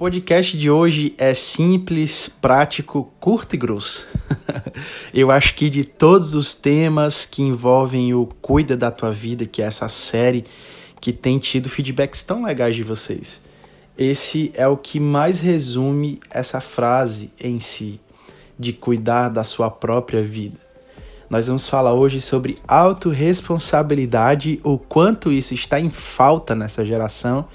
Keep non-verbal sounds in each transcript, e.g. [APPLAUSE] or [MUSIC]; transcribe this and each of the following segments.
podcast de hoje é simples, prático, curto e grosso. [LAUGHS] Eu acho que de todos os temas que envolvem o Cuida da Tua Vida, que é essa série que tem tido feedbacks tão legais de vocês, esse é o que mais resume essa frase em si, de cuidar da sua própria vida. Nós vamos falar hoje sobre autorresponsabilidade, o quanto isso está em falta nessa geração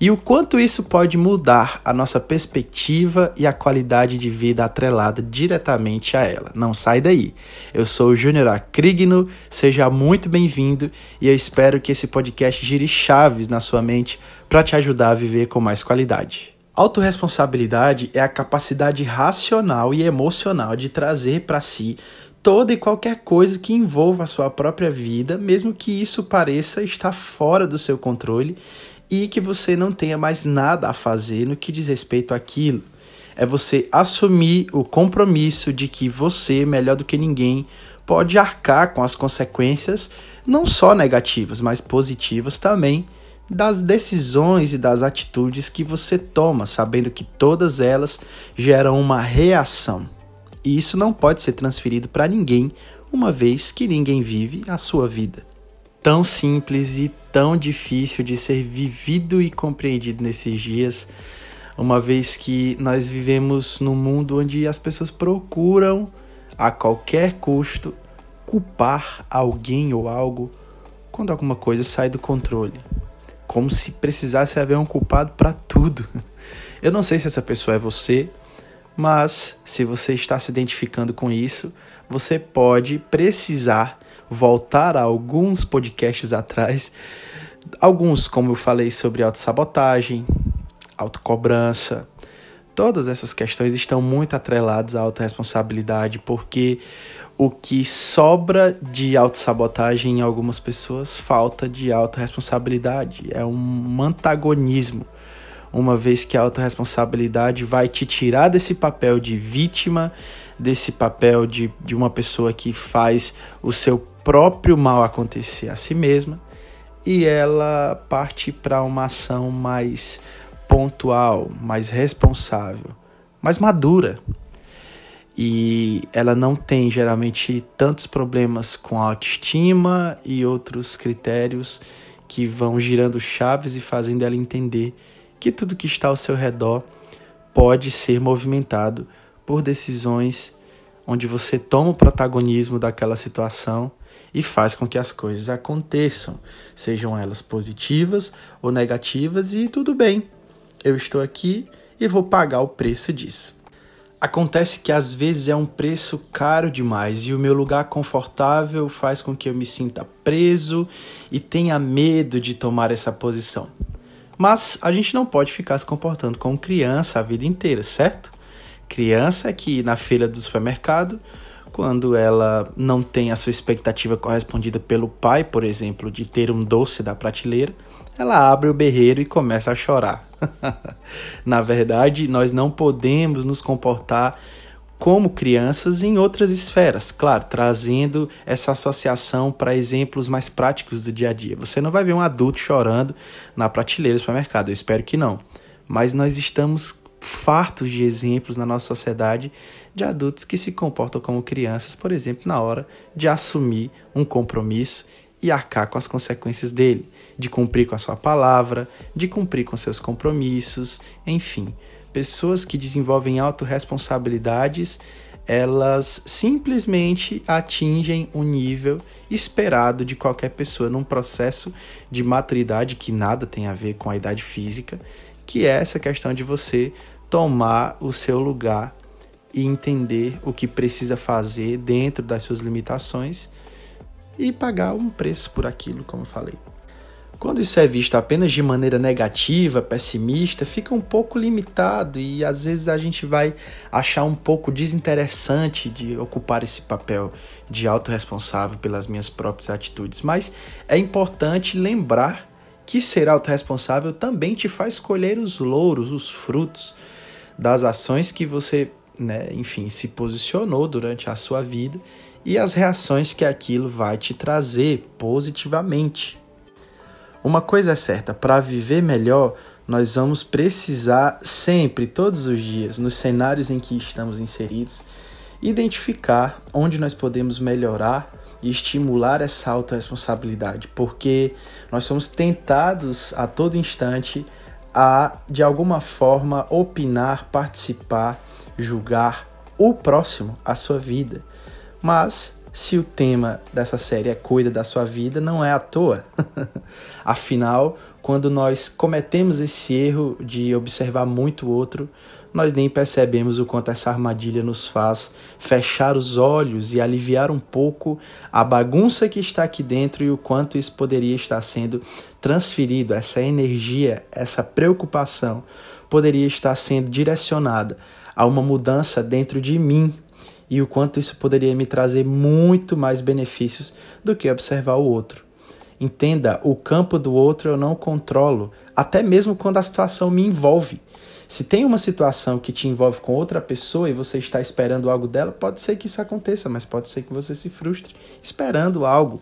e o quanto isso pode mudar a nossa perspectiva e a qualidade de vida atrelada diretamente a ela. Não sai daí. Eu sou o Júnior Acrigno, seja muito bem-vindo e eu espero que esse podcast gire chaves na sua mente para te ajudar a viver com mais qualidade. Autoresponsabilidade é a capacidade racional e emocional de trazer para si toda e qualquer coisa que envolva a sua própria vida, mesmo que isso pareça estar fora do seu controle e que você não tenha mais nada a fazer no que diz respeito àquilo. É você assumir o compromisso de que você, melhor do que ninguém, pode arcar com as consequências, não só negativas, mas positivas também, das decisões e das atitudes que você toma, sabendo que todas elas geram uma reação. E isso não pode ser transferido para ninguém, uma vez que ninguém vive a sua vida tão simples e tão difícil de ser vivido e compreendido nesses dias, uma vez que nós vivemos num mundo onde as pessoas procuram a qualquer custo culpar alguém ou algo quando alguma coisa sai do controle. Como se precisasse haver um culpado para tudo. [LAUGHS] Eu não sei se essa pessoa é você, mas se você está se identificando com isso, você pode precisar voltar a alguns podcasts atrás, alguns, como eu falei, sobre autossabotagem, autocobrança. Todas essas questões estão muito atreladas à autorresponsabilidade, porque o que sobra de autossabotagem em algumas pessoas falta de autorresponsabilidade. É um antagonismo, uma vez que a autorresponsabilidade vai te tirar desse papel de vítima, desse papel de, de uma pessoa que faz o seu próprio mal acontecer a si mesma e ela parte para uma ação mais pontual, mais responsável, mais madura. E ela não tem geralmente tantos problemas com a autoestima e outros critérios que vão girando chaves e fazendo ela entender que tudo que está ao seu redor pode ser movimentado por decisões onde você toma o protagonismo daquela situação e faz com que as coisas aconteçam, sejam elas positivas ou negativas, e tudo bem. Eu estou aqui e vou pagar o preço disso. Acontece que às vezes é um preço caro demais e o meu lugar confortável faz com que eu me sinta preso e tenha medo de tomar essa posição. Mas a gente não pode ficar se comportando como criança a vida inteira, certo? Criança que na fila do supermercado quando ela não tem a sua expectativa correspondida pelo pai, por exemplo, de ter um doce da prateleira, ela abre o berreiro e começa a chorar. [LAUGHS] Na verdade, nós não podemos nos comportar como crianças em outras esferas, claro, trazendo essa associação para exemplos mais práticos do dia a dia. Você não vai ver um adulto chorando na prateleira do supermercado, eu espero que não. Mas nós estamos fartos de exemplos na nossa sociedade de adultos que se comportam como crianças, por exemplo, na hora de assumir um compromisso e arcar com as consequências dele, de cumprir com a sua palavra, de cumprir com seus compromissos, enfim. Pessoas que desenvolvem autorresponsabilidades, elas simplesmente atingem o nível esperado de qualquer pessoa num processo de maturidade que nada tem a ver com a idade física, que é essa questão de você tomar o seu lugar e entender o que precisa fazer dentro das suas limitações e pagar um preço por aquilo, como eu falei. Quando isso é visto apenas de maneira negativa, pessimista, fica um pouco limitado e às vezes a gente vai achar um pouco desinteressante de ocupar esse papel de autorresponsável pelas minhas próprias atitudes. Mas é importante lembrar que ser autorresponsável também te faz colher os louros, os frutos das ações que você, né, enfim, se posicionou durante a sua vida e as reações que aquilo vai te trazer positivamente. Uma coisa é certa, para viver melhor, nós vamos precisar sempre, todos os dias, nos cenários em que estamos inseridos, identificar onde nós podemos melhorar e estimular essa autorresponsabilidade, porque nós somos tentados a todo instante a, de alguma forma, opinar, participar, julgar o próximo, a sua vida. Mas se o tema dessa série é cuida da sua vida, não é à toa. [LAUGHS] Afinal, quando nós cometemos esse erro de observar muito o outro, nós nem percebemos o quanto essa armadilha nos faz fechar os olhos e aliviar um pouco a bagunça que está aqui dentro e o quanto isso poderia estar sendo transferido, essa energia, essa preocupação poderia estar sendo direcionada a uma mudança dentro de mim e o quanto isso poderia me trazer muito mais benefícios do que observar o outro. Entenda, o campo do outro eu não controlo, até mesmo quando a situação me envolve. Se tem uma situação que te envolve com outra pessoa e você está esperando algo dela, pode ser que isso aconteça, mas pode ser que você se frustre esperando algo.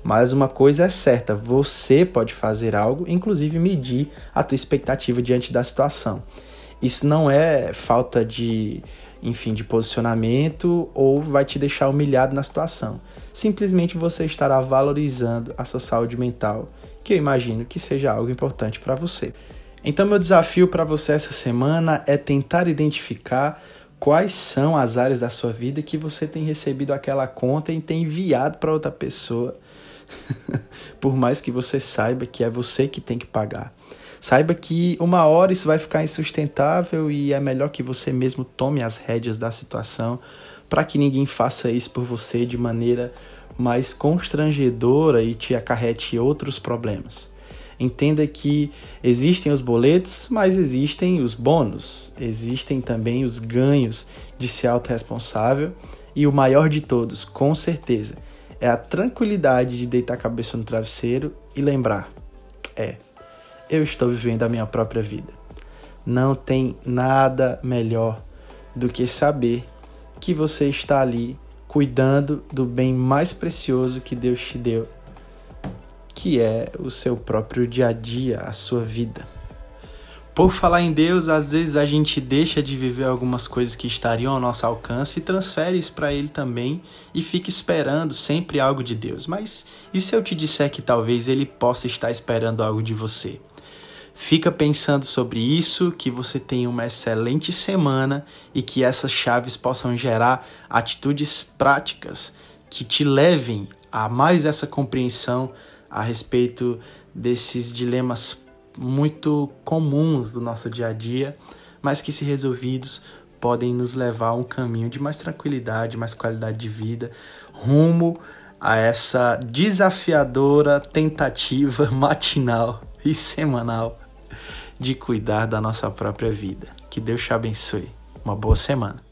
Mas uma coisa é certa, você pode fazer algo, inclusive medir a tua expectativa diante da situação. Isso não é falta de, enfim, de posicionamento ou vai te deixar humilhado na situação. Simplesmente você estará valorizando a sua saúde mental, que eu imagino que seja algo importante para você. Então, meu desafio para você essa semana é tentar identificar quais são as áreas da sua vida que você tem recebido aquela conta e tem enviado para outra pessoa. [LAUGHS] Por mais que você saiba que é você que tem que pagar. Saiba que uma hora isso vai ficar insustentável e é melhor que você mesmo tome as rédeas da situação para que ninguém faça isso por você de maneira mais constrangedora e te acarrete outros problemas. Entenda que existem os boletos, mas existem os bônus, existem também os ganhos de ser autorresponsável e o maior de todos, com certeza, é a tranquilidade de deitar a cabeça no travesseiro e lembrar: é, eu estou vivendo a minha própria vida. Não tem nada melhor do que saber que você está ali cuidando do bem mais precioso que Deus te deu, que é o seu próprio dia a dia, a sua vida. Por falar em Deus, às vezes a gente deixa de viver algumas coisas que estariam ao nosso alcance e transfere isso para Ele também e fica esperando sempre algo de Deus. Mas e se eu te disser que talvez Ele possa estar esperando algo de você? Fica pensando sobre isso, que você tenha uma excelente semana e que essas chaves possam gerar atitudes práticas que te levem a mais essa compreensão a respeito desses dilemas muito comuns do nosso dia a dia, mas que, se resolvidos, podem nos levar a um caminho de mais tranquilidade, mais qualidade de vida, rumo a essa desafiadora tentativa [LAUGHS] matinal e semanal de cuidar da nossa própria vida. Que Deus te abençoe. Uma boa semana.